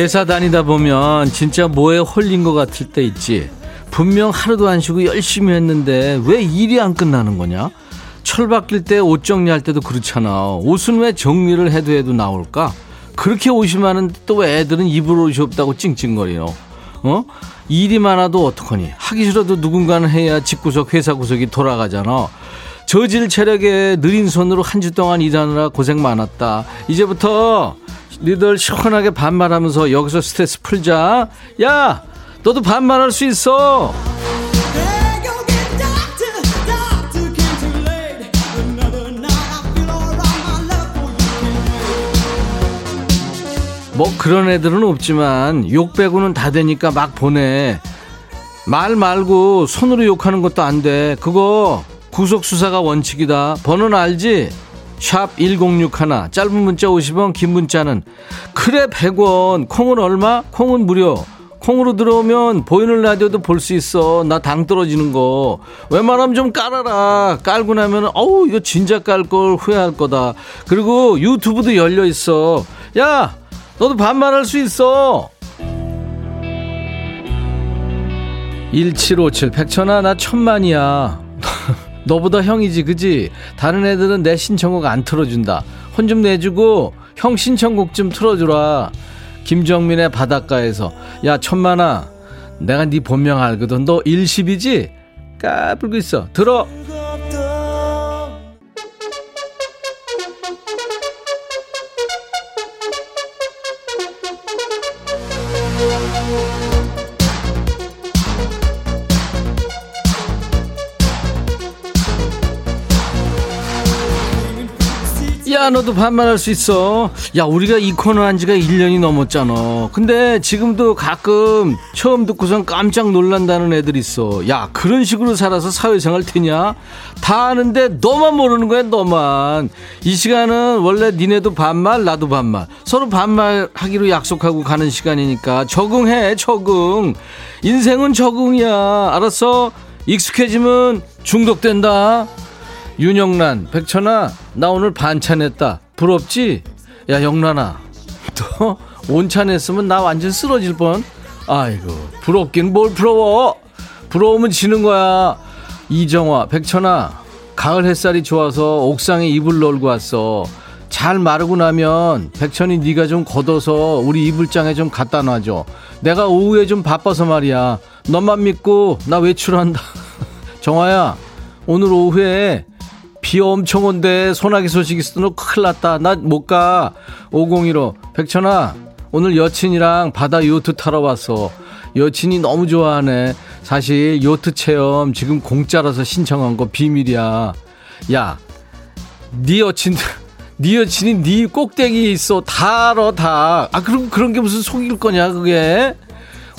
회사 다니다 보면 진짜 뭐에 홀린 것 같을 때 있지. 분명 하루도 안 쉬고 열심히 했는데 왜 일이 안 끝나는 거냐? 철 바뀔 때 옷 정리할 때도 그렇잖아. 옷은 왜 정리를 해도 해도 나올까? 그렇게 옷이 많은데 또 왜 애들은 입을 옷이 없다고 찡찡거리노? 어? 일이 많아도 어떡하니? 하기 싫어도 누군가는 해야 집구석, 회사 구석이 돌아가잖아. 저질 체력에 느린 손으로 한 주 동안 일하느라 고생 많았다. 이제부터 니들 시원하게 반말하면서 여기서 스트레스 풀자. 야, 너도 반말할 수 있어. 뭐 그런 애들은 없지만 욕 빼고는 다 되니까 막 보내. 말 말고 손으로 욕하는 것도 안 돼. 그거 구속 수사가 원칙이다. 번호는 알지? 샵 1061, 짧은 문자 50원, 긴 문자는 그래 100원, 콩은 얼마? 콩은 무료. 콩으로 들어오면 보이는 라디오도 볼 수 있어. 나 당 떨어지는 거. 웬만하면 좀 깔아라. 깔고 나면 어우 이거 진짜 깔 걸 후회할 거다. 그리고 유튜브도 열려 있어. 야, 너도 반말할 수 있어. 1757 백천아 나 천만이야. 너보다 형이지 그지? 다른 애들은 내 신청곡 안 틀어준다. 혼 좀 내주고 형 신청곡 좀 틀어주라. 김정민의 바닷가에서 야 천만아 내가 네 본명 알거든. 너 일십이지? 까불고 있어. 들어. 야 너도 반말할 수 있어. 야 우리가 이 코너 한 지가 1년이 넘었잖아. 근데 지금도 가끔 처음 듣고선 깜짝 놀란다는 애들 있어. 야 그런 식으로 살아서 사회생활 되냐? 다 아는데 너만 모르는 거야 너만. 이 시간은 원래 니네도 반말 나도 반말. 서로 반말하기로 약속하고 가는 시간이니까 적응해 적응. 인생은 적응이야. 알았어? 익숙해지면 중독된다 윤영란, 백천아, 나 오늘 반찬했다. 부럽지? 야, 영란아, 너 온찬했으면 나 완전 쓰러질 뻔. 아이고, 부럽긴 뭘 부러워? 부러우면 지는 거야. 이정화, 백천아, 가을 햇살이 좋아서 옥상에 이불 널고 왔어. 잘 마르고 나면 백천이 네가 좀 걷어서 우리 이불장에 좀 갖다 놔줘. 내가 오후에 좀 바빠서 말이야. 너만 믿고 나 외출한다. 정화야, 오늘 오후에 비 엄청 온대. 소나기 소식 있어 너 큰일 났다. 나 못 가. 5015 백천아 오늘 여친이랑 바다 요트 타러 왔어. 여친이 너무 좋아하네. 사실 요트 체험 지금 공짜라서 신청한 거 비밀이야. 야 네 여친 네 여친이 네 꼭대기에 있어. 다 알아 다아 그럼 그런 게 무슨 속일 거냐 그게?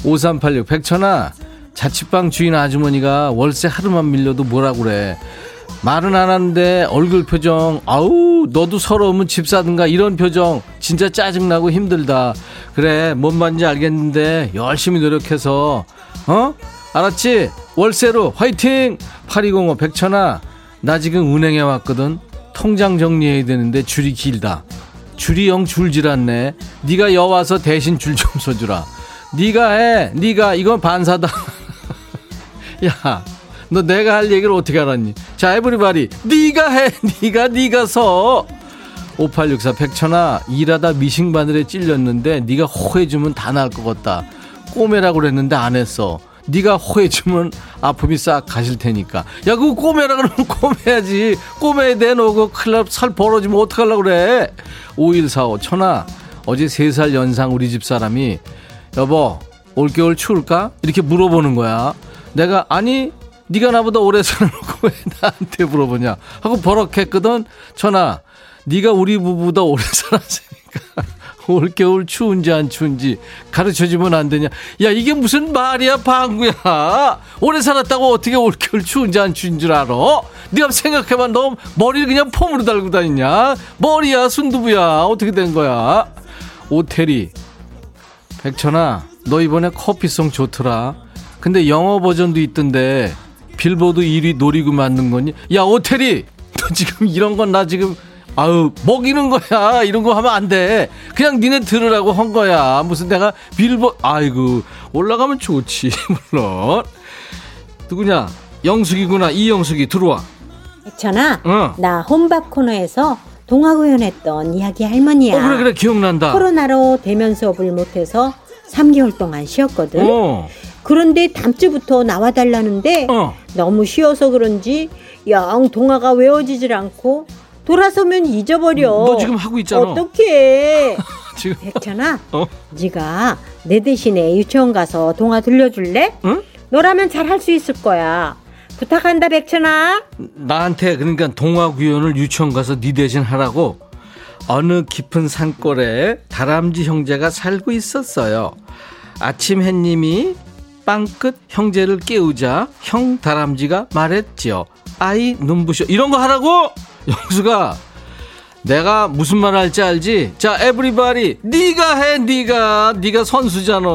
5386 백천아 자취방 주인 아주머니가 월세 하루만 밀려도 뭐라 그래 말은 안 하는데 얼굴 표정 아우 너도 서러우면 집 사든가 이런 표정. 진짜 짜증나고 힘들다. 그래 뭔 말인지 알겠는데 열심히 노력해서 어? 알았지? 월세로 화이팅! 8205 백천아 나 지금 은행에 왔거든. 통장 정리해야 되는데 줄이 길다. 줄이 영 줄질 않네. 네가 여 와서 대신 줄 좀 서주라. 네가 해. 네가 이건 반사다. 야 너 내가 할 얘기를 어떻게 알았니? 자, 에브리바디. 네가 해. 네가 네가 서. 5864 백천아 일하다 미싱바늘에 찔렸는데 네가 호해주면 다 나을 것 같다. 꼬매라고 그랬는데 안 했어. 네가 호해주면 아픔이 싹 가실 테니까. 야, 그거 꼬매라 그러면 꼬매야지. 꼬매야 돼, 너. 그 큰일 날, 살 벌어지면 어떡하려고 그래. 5145 천아, 어제 3살 연상 우리 집 사람이, 여보, 올겨울 추울까? 이렇게 물어보는 거야. 내가, 아니, 네가 나보다 오래 살아놓고 왜 나한테 물어보냐 하고 버럭했거든 전화 네가 우리 부부보다 오래 살았으니까 올겨울 추운지 안 추운지 가르쳐주면 안 되냐? 야 이게 무슨 말이야 방구야? 오래 살았다고 어떻게 올겨울 추운지 안 추운 줄 알아? 네가 생각해봐 너 머리를 그냥 폼으로 달고 다니냐? 머리야 순두부야 어떻게 된 거야? 오태리 백천아 너 이번에 커피송 좋더라. 근데 영어 버전도 있던데 빌보드 1위 노리고 만든 거니? 야 오태리! 너 지금 이런 건 나 지금 아유 먹이는 거야. 이런 거 하면 안 돼. 그냥 니네 들으라고 한 거야. 무슨 내가 빌보 아이고 올라가면 좋지 물론. 누구냐? 영숙이구나. 이영숙이 들어와. 백천아, 어. 나 혼밥 코너에서 동화 구연했던 이야기 할머니야. 어 그래 그래. 기억난다. 코로나로 대면 수업을 못해서 3개월 동안 쉬었거든. 어, 그런데 다음 주부터 나와달라는데 어. 너무 쉬어서 그런지 영 동화가 외워지질 않고 돌아서면 잊어버려. 너 지금 하고 있잖아 어떡해. 지금 백천아, 어? 네가 내 대신에 유치원 가서 동화 들려줄래? 응? 너라면 잘 할 수 있을 거야. 부탁한다, 백천아. 나한테 그러니까 동화 구연을 유치원 가서 네 대신 하라고 어느 깊은 산골에 다람쥐 형제가 살고 있었어요. 아침 햇님이 빵끝 형제를 깨우자 형 다람쥐가 말했지요. 아이 눈부셔 이런 거 하라고 영수가 내가 무슨 말 할지 알지? 자 에브리바디 네가 해 네가 네가 선수잖아.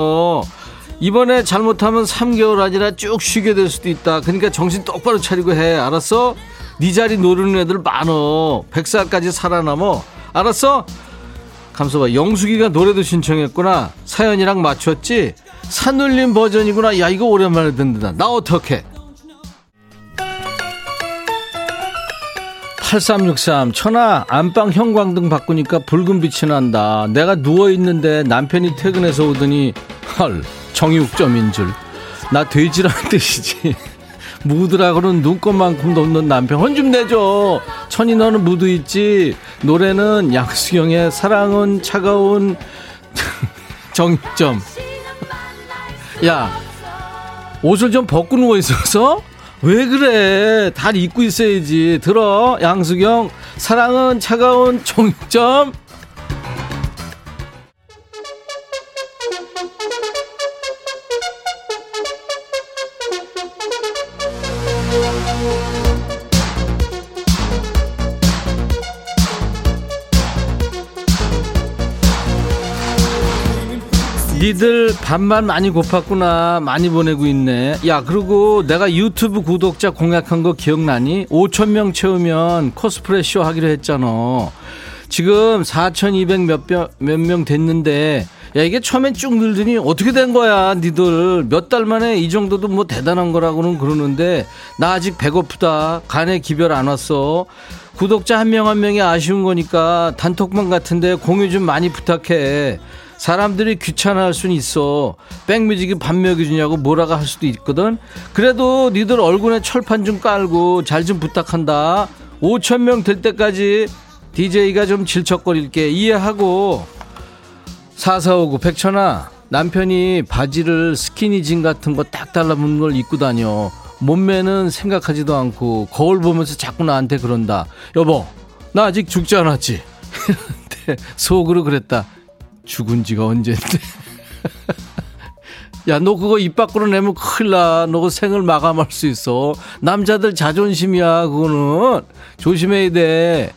이번에 잘못하면 3개월 아니라 쭉 쉬게 될 수도 있다. 그러니까 정신 똑바로 차리고 해. 알았어? 네 자리 노리는 애들 많어. 100살까지 살아남어. 알았어? 감사봐. 영숙이가 노래도 신청했구나. 사연이랑 맞췄지? 산울림 버전이구나. 야, 이거 오랜만에 듣는다. 나 어떡해? 8363 천하 안방 형광등 바꾸니까 붉은 빛이 난다 내가 누워있는데 남편이 퇴근해서 오더니 헐 정육점인 줄 나 돼지라는 뜻이지 무드라고는 눈꽃만큼도 없는 남편 혼 좀 내줘 천이 너는 무드 있지 노래는 양수경의 사랑은 차가운 정육점 야 옷을 좀 벗고 누워 있어서? 왜 그래? 다 입고 있어야지. 들어 양수경. 사랑은 차가운 정육점 밥만 많이 고팠구나 많이 보내고 있네. 야 그리고 내가 유튜브 구독자 공약한 거 기억나니? 5천명 채우면 코스프레 쇼 하기로 했잖아. 지금 4,200몇 몇명 됐는데 야 이게 처음엔 쭉 늘더니 어떻게 된 거야 니들? 몇 달 만에 이 정도도 뭐 대단한 거라고는 그러는데 나 아직 배고프다. 간에 기별 안 왔어. 구독자 한 명한 명이 아쉬운 거니까 단톡방 같은데 공유 좀 많이 부탁해 사람들이 귀찮아할 수는 있어. 백뮤직이 밥 먹여주냐고 뭐라가 할 수도 있거든. 그래도 니들 얼굴에 철판 좀 깔고 잘 좀 부탁한다. 5천 명 될 때까지 DJ가 좀 질척거릴게. 이해하고. 4459 백천아 남편이 바지를 스키니진 같은 거 딱 달라붙는 걸 입고 다녀. 몸매는 생각하지도 않고 거울 보면서 자꾸 나한테 그런다. 여보 나 아직 죽지 않았지? 속으로 그랬다 죽은 지가 언젠데. 야 너 그거 입 밖으로 내면 큰일 나 너 그 생을 마감할 수 있어. 남자들 자존심이야 그거는. 조심해야 돼.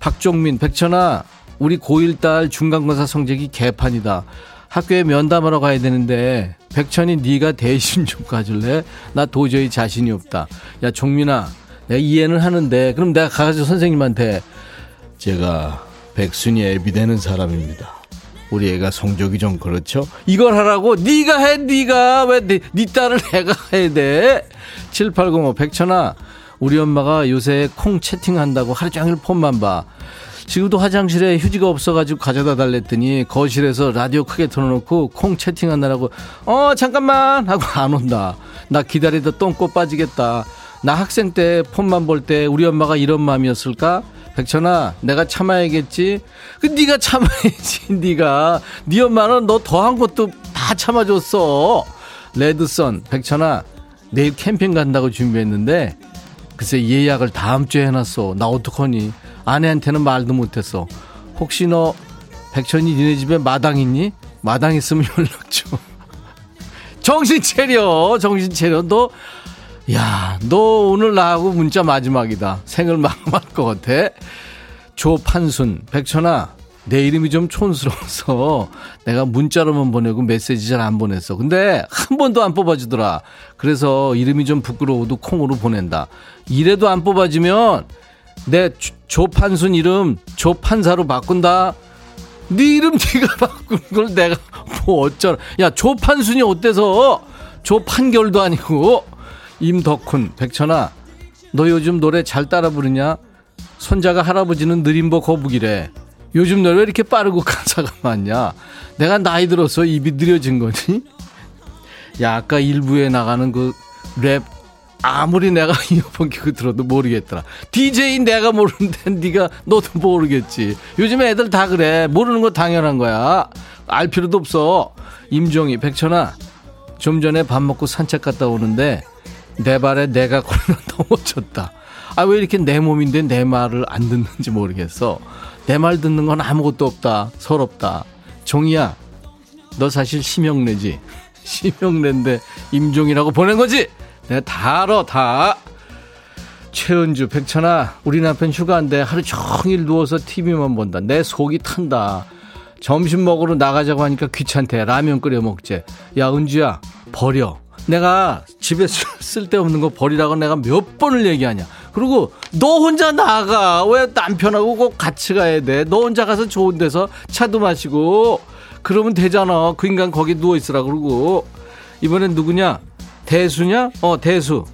박종민 백천아 우리 고1 딸 중간고사 성적이 개판이다. 학교에 면담하러 가야 되는데 백천이 네가 대신 좀 가줄래? 나 도저히 자신이 없다. 야 종민아 내가 이해는 하는데 그럼 내가 가가지고 선생님한테 제가 백순이 애비 되는 사람입니다 우리 애가 성적이 좀 그렇죠? 이걸 하라고 네가 해 네가 왜네 네 딸을 내가 해야 돼? 7805 백천아 우리 엄마가 요새 콩 채팅한다고 하루 종일 폰만 봐. 지금도 화장실에 휴지가 없어가지고 가져다 달랬더니 거실에서 라디오 크게 틀어놓고 콩 채팅하느라고 어 잠깐만 하고 안 온다. 나 기다리다 똥꼬 빠지겠다. 나 학생 때 폰만 볼 때 우리 엄마가 이런 마음이었을까? 백천아 내가 참아야겠지 그 네가 참아야지 네가 네 엄마는 너 더한 것도 다 참아줬어 레드선 백천아 내일 캠핑 간다고 준비했는데 글쎄 예약을 다음 주에 해놨어 나 어떡하니 아내한테는 말도 못했어. 혹시 너 백천이 니네 집에 마당 있니? 마당 있으면 연락 줘. 정신 차려, 정신 차려. 너, 야, 너 오늘 나하고 문자 마지막이다. 생을 마감할 것 같아. 조판순, 백천아, 내 이름이 좀 촌스러워서 내가 문자로만 보내고 메시지 잘 안 보냈어. 근데 한 번도 안 뽑아주더라. 그래서 이름이 좀 부끄러워도 콩으로 보낸다. 이래도 안 뽑아주면 내 조판순 이름 조판사로 바꾼다. 네 이름 네가 바꾼 걸 내가 뭐 어쩌라. 야 조판순이 어때서 조판결도 아니고 임덕훈 백천아 너 요즘 노래 잘 따라 부르냐? 손자가 할아버지는 느림보 거북이래. 요즘 노래 왜 이렇게 빠르고 가사가 많냐? 내가 나이 들어서 입이 느려진 거니? 야 아까 일부에 나가는 그 랩 아무리 내가 이어폰 끼고 들어도 모르겠더라. DJ 내가 모르는데 네가 너도 모르겠지. 요즘에 애들 다 그래. 모르는 거 당연한 거야. 알 필요도 없어. 임종이 백천아 좀 전에 밥 먹고 산책 갔다 오는데 내 발에 내가 걸려 넘어졌다. 아 왜 이렇게 내 몸인데 내 말을 안 듣는지 모르겠어. 내 말 듣는 건 아무것도 없다. 서럽다. 종이야. 너 사실 심형래지. 심형래인데 임종이라고 보낸 거지. 내가 다 알아 다. 최은주 백천아 우리 남편 휴가인데 하루 종일 누워서 TV만 본다. 내 속이 탄다. 점심 먹으러 나가자고 하니까 귀찮대. 라면 끓여 먹재. 야 은주야 버려. 내가 집에 쓸데없는 거 버리라고 내가 몇 번을 얘기하냐. 그리고 너 혼자 나가. 왜 남편하고 꼭 같이 가야 돼? 너 혼자 가서 좋은 데서 차도 마시고 그러면 되잖아. 그 인간 거기 누워 있으라 그러고. 이번엔 누구냐? 대수냐? 어, 대수.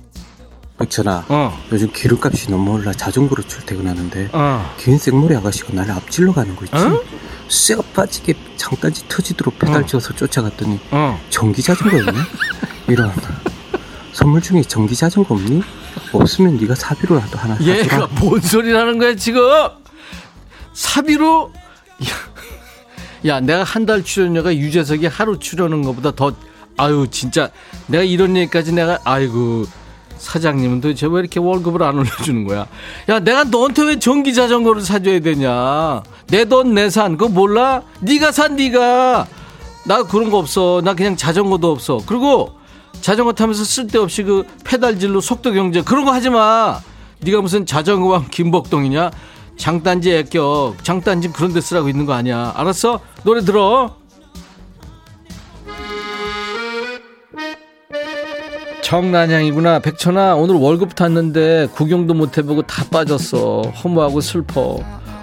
백천아, 어. 요즘 기름값이 너무 올라 자전거로 출퇴근하는데 어. 긴 생머리 아가씨가 나를 앞질러 가는 거 있지? 어? 쇠가 빠지게 장단지 터지도록 페달 쥐어서 쫓아갔더니 어. 전기 자전거였네? 이런 선물 중에 전기 자전거 없니? 없으면 네가 사비로라도 하나 얘가 사주라 뭔 소리라는 거야, 지금? 사비로? 야, 야 내가 한 달 출연료가 유재석이 하루 출연하는 것보다 더, 아유, 진짜, 내가 이런 얘기까지 내가, 아이고, 사장님은 도대체 왜 이렇게 월급을 안 올려주는 거야? 야, 내가 너한테 왜 전기 자전거를 사줘야 되냐? 내 돈 내산, 그거 몰라? 네가 산, 네가. 나 그런 거 없어. 나 그냥 자전거도 없어. 그리고 자전거 타면서 쓸데없이 그 페달질로 속도 경제 그런 거 하지 마. 네가 무슨 자전거왕 김복동이냐? 장단지 애껴. 장단지 그런 데 쓰라고 있는 거 아니야. 알았어? 노래 들어. 정난양이구나. 백천아, 오늘 월급 탔는데 구경도 못 해보고 다 빠졌어. 허무하고 슬퍼.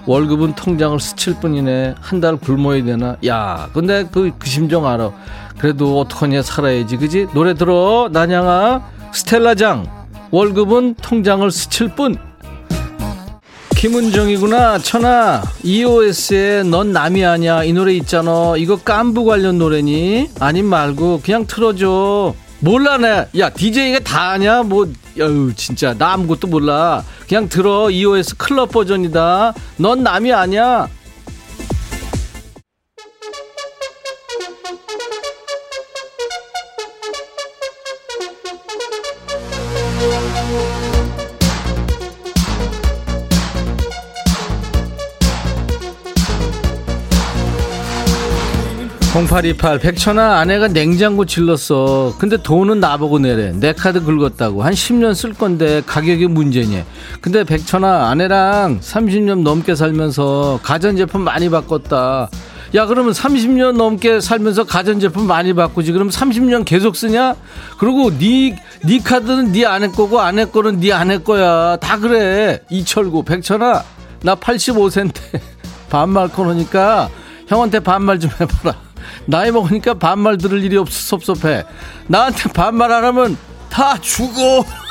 월급은 통장을 스칠 뿐이네. 한 달 굶어야 되나? 야, 근데 그, 그 심정 알아. 그래도 어떡하냐, 살아야지. 그지? 노래 들어. 난양아. 스텔라장. 월급은 통장을 스칠 뿐. 김은정이구나. 천아. EOS의 넌 남이 아니야. 이 노래 있잖아. 이거 깐부 관련 노래니? 아님 말고 그냥 틀어줘. 몰라, 내. 야, DJ가 다 아냐? 뭐, 어우, 진짜. 나 아무것도 몰라. 그냥 들어. EOS 클럽 버전이다. 넌 남이 아니 (0828) 백천아 아내가 냉장고 질렀어. 근데 돈은 나보고 내래. 내 카드 긁었다고. 한 10년 쓸 건데 가격이 문제니. 근데 백천아 아내랑 30년 넘게 살면서 가전제품 많이 바꿨다. 야 그러면 30년 넘게 살면서 가전제품 많이 바꾸지. 그럼 30년 계속 쓰냐? 그리고 네, 네 카드는 네 아내 거고 아내 거는 네 아내 거야. 다 그래. 이철구 백천아 나 85세인데 반말 코너니까 형한테 반말 좀 해봐라 나이 먹으니까 반말 들을 일이 없어 섭섭해. 나한테 반말 안 하면 다 죽어.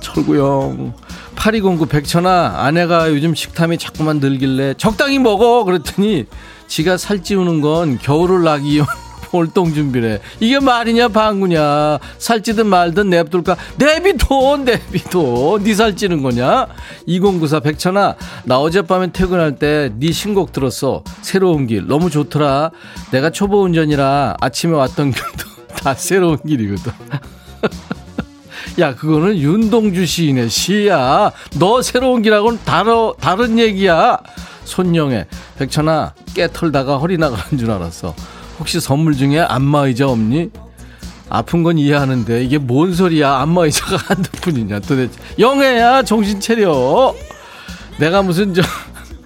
철구 형 8209 백천아 아내가 요즘 식탐이 자꾸만 늘길래 적당히 먹어 그랬더니 지가 살찌우는 건 겨울을 나기 위한 월동 준비래. 이게 말이냐 방구냐? 살찌든 말든 냅둘까? 내비둬 내비둬 네 살찌는 거냐? 2094 백천아 나 어젯밤에 퇴근할 때 네 신곡 들었어. 새로운 길. 너무 좋더라. 내가 초보 운전이라 아침에 왔던 길도 다 새로운 길이거든. 야, 그거는 윤동주 시인의 시야. 너 새로운 길하고는 다르, 다른 얘기야. 손영애, 백천아, 깨 털다가 허리 나가는 줄 알았어. 혹시 선물 중에 안마의자 없니? 아픈 건 이해하는데 이게 뭔 소리야? 안마의자가 한두 푼이냐 도대체. 영애야 정신 차려. 내가 무슨 저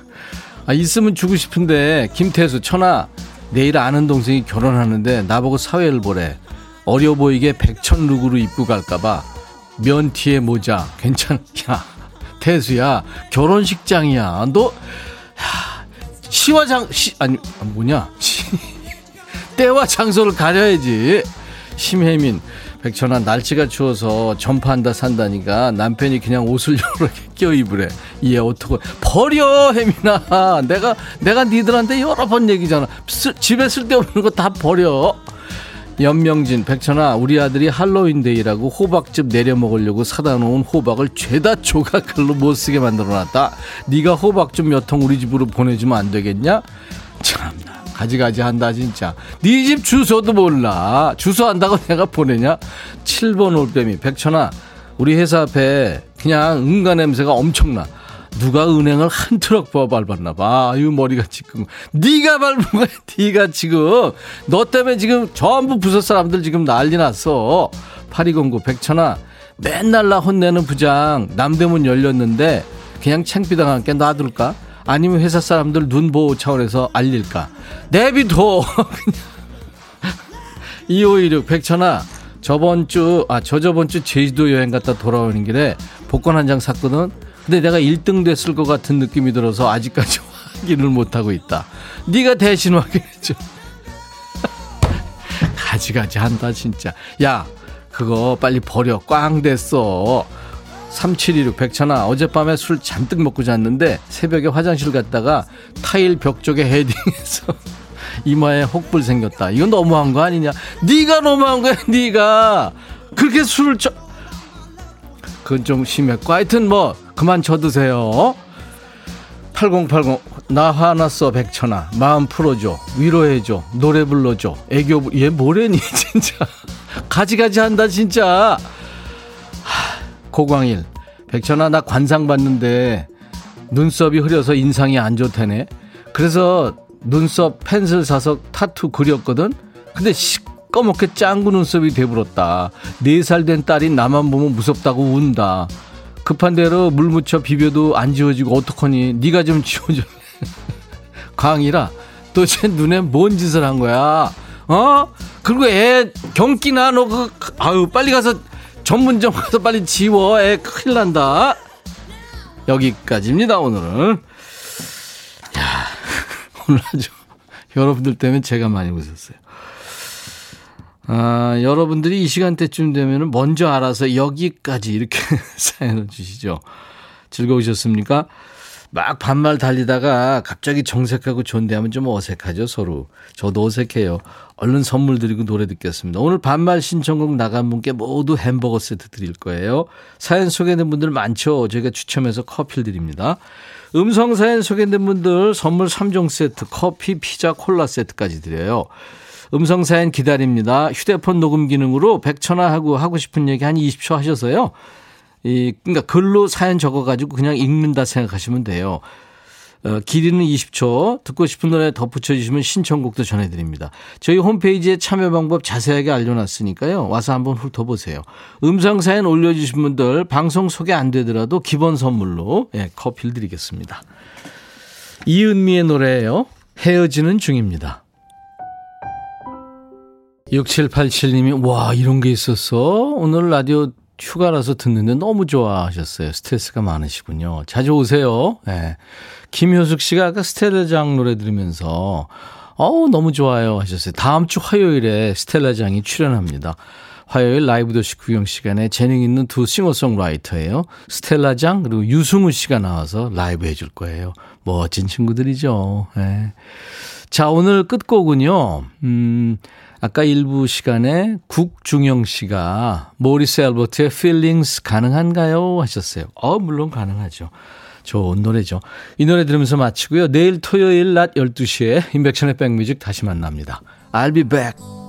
아, 있으면 주고 싶은데. 김태수 천하 내일 아는 동생이 결혼하는데 나보고 사회를 보래. 어려 보이게 백천 룩으로 입고 갈까봐. 면티에 모자. 괜찮야 태수야 결혼식장이야. 너 야, 시화장 시 아니 뭐냐? 시, 때와 장소를 가려야지. 심혜민 백천아 날씨가 추워서 점퍼한다 산다니까 남편이 그냥 옷을 여러 개 껴입으래. 얘 어떡해 버려 혜민아. 내가 내가 니들한테 여러 번 얘기잖아. 쓰, 집에 쓸데없는 거 다 버려. 연명진 백천아 우리 아들이 할로윈데이라고 호박즙 내려 먹으려고 사다 놓은 호박을 죄다 조각글로 못 쓰게 만들어 놨다. 네가 호박즙 몇통 우리 집으로 보내주면 안 되겠냐? 참나 가지가지 한다 진짜. 네 집 주소도 몰라. 주소 안다고 내가 보내냐? 7번 올빼미 백천아 우리 회사 앞에 그냥 응가 냄새가 엄청나. 누가 은행을 한 트럭 부어 밟았나 봐. 아유 머리가 지금. 네가 밟은 거야 네가 지금. 너 때문에 지금 전부 부서 사람들 지금 난리 났어. 8209 백천아 맨날 나 혼내는 부장. 남대문 열렸는데 그냥 창피당한 게 놔둘까 아니면 회사 사람들 눈 보호 차원에서 알릴까? 내비둬. 2516 백천아 저번 주, 아, 저저번 주 제주도 여행 갔다 돌아오는 길에 복권 한 장 샀거든? 근데 내가 1등 됐을 것 같은 느낌이 들어서 아직까지 확인을 못하고 있다. 네가 대신 확인해줘. 가지가지 한다, 진짜. 야, 그거 빨리 버려. 꽝 됐어. 3716 백천아 어젯밤에 술 잔뜩 먹고 잤는데 새벽에 화장실 갔다가 타일 벽 쪽에 헤딩해서 이마에 혹불 생겼다. 이건 너무한 거 아니냐? 네가 너무한 거야, 네가. 그렇게 술을 쳐 그건 좀 심했고 하여튼 뭐 그만 쳐드세요. 8080 나 화났어 백천아 마음 풀어줘 위로해줘 노래 불러줘 애교 얘 뭐래니 진짜 가지가지 한다 진짜 고광일. 백천아 나 관상 봤는데 눈썹이 흐려서 인상이 안 좋다네. 그래서 눈썹 펜슬 사서 타투 그렸거든? 근데 시꺼멓게 짱구 눈썹이 돼버렸다. 네 살 된 딸이 나만 보면 무섭다고 운다. 급한 대로 물 묻혀 비벼도 안 지워지고 어떡하니? 네가 좀 지워줘. 광이라 도대체 눈에 뭔 짓을 한 거야? 어? 그리고 애 경기나 너 그 아유 빨리 가서 전문점 가서 빨리 지워. 애 큰일 난다. 여기까지입니다, 오늘은. 야, 오늘 아주 여러분들 때문에 제가 많이 웃었어요. 아, 여러분들이 이 시간대쯤 되면 먼저 알아서 여기까지 이렇게 사연을 주시죠. 즐거우셨습니까? 막 반말 달리다가 갑자기 정색하고 존대하면 좀 어색하죠, 서로. 저도 어색해요. 얼른 선물 드리고 노래 듣겠습니다. 오늘 반말 신청곡 나간 분께 모두 햄버거 세트 드릴 거예요. 사연 소개된 분들 많죠? 저희가 추첨해서 커피를 드립니다. 음성 사연 소개된 분들 선물 3종 세트, 커피, 피자, 콜라 세트까지 드려요. 음성 사연 기다립니다. 휴대폰 녹음 기능으로 100초나 하고 하고 싶은 얘기 한 20초 하셔서요. 이, 그러니까 글로 사연 적어가지고 그냥 읽는다 생각하시면 돼요. 어, 길이는 20초, 듣고 싶은 노래 덧붙여주시면 신청곡도 전해드립니다. 저희 홈페이지에 참여 방법 자세하게 알려놨으니까요. 와서 한번 훑어보세요. 음성사연 올려주신 분들 방송 소개 안 되더라도 기본 선물로 예, 커피를 드리겠습니다. 이은미의 노래예요. 헤어지는 중입니다. 6787님이 와 이런 게 있었어? 오늘 라디오 휴가라서 듣는데 너무 좋아하셨어요. 스트레스가 많으시군요. 자주 오세요. 네. 김효숙 씨가 아까 스텔라장 노래 들으면서 어우 너무 좋아요 하셨어요. 다음 주 화요일에 스텔라장이 출연합니다. 화요일 라이브 도시 구경 시간에 재능 있는 두 싱어송라이터예요. 스텔라장 그리고 유승우 씨가 나와서 라이브 해줄 거예요. 멋진 친구들이죠. 네. 자 오늘 끝곡은요. 음 아까 일부 시간에 국중영 씨가 모리스 앨버트의 Feelings 가능한가요? 하셨어요. 어, 물론 가능하죠. 좋은 노래죠. 이 노래 들으면서 마치고요. 내일 토요일 낮 12시에 인백션의 백뮤직 다시 만납니다. I'll be back.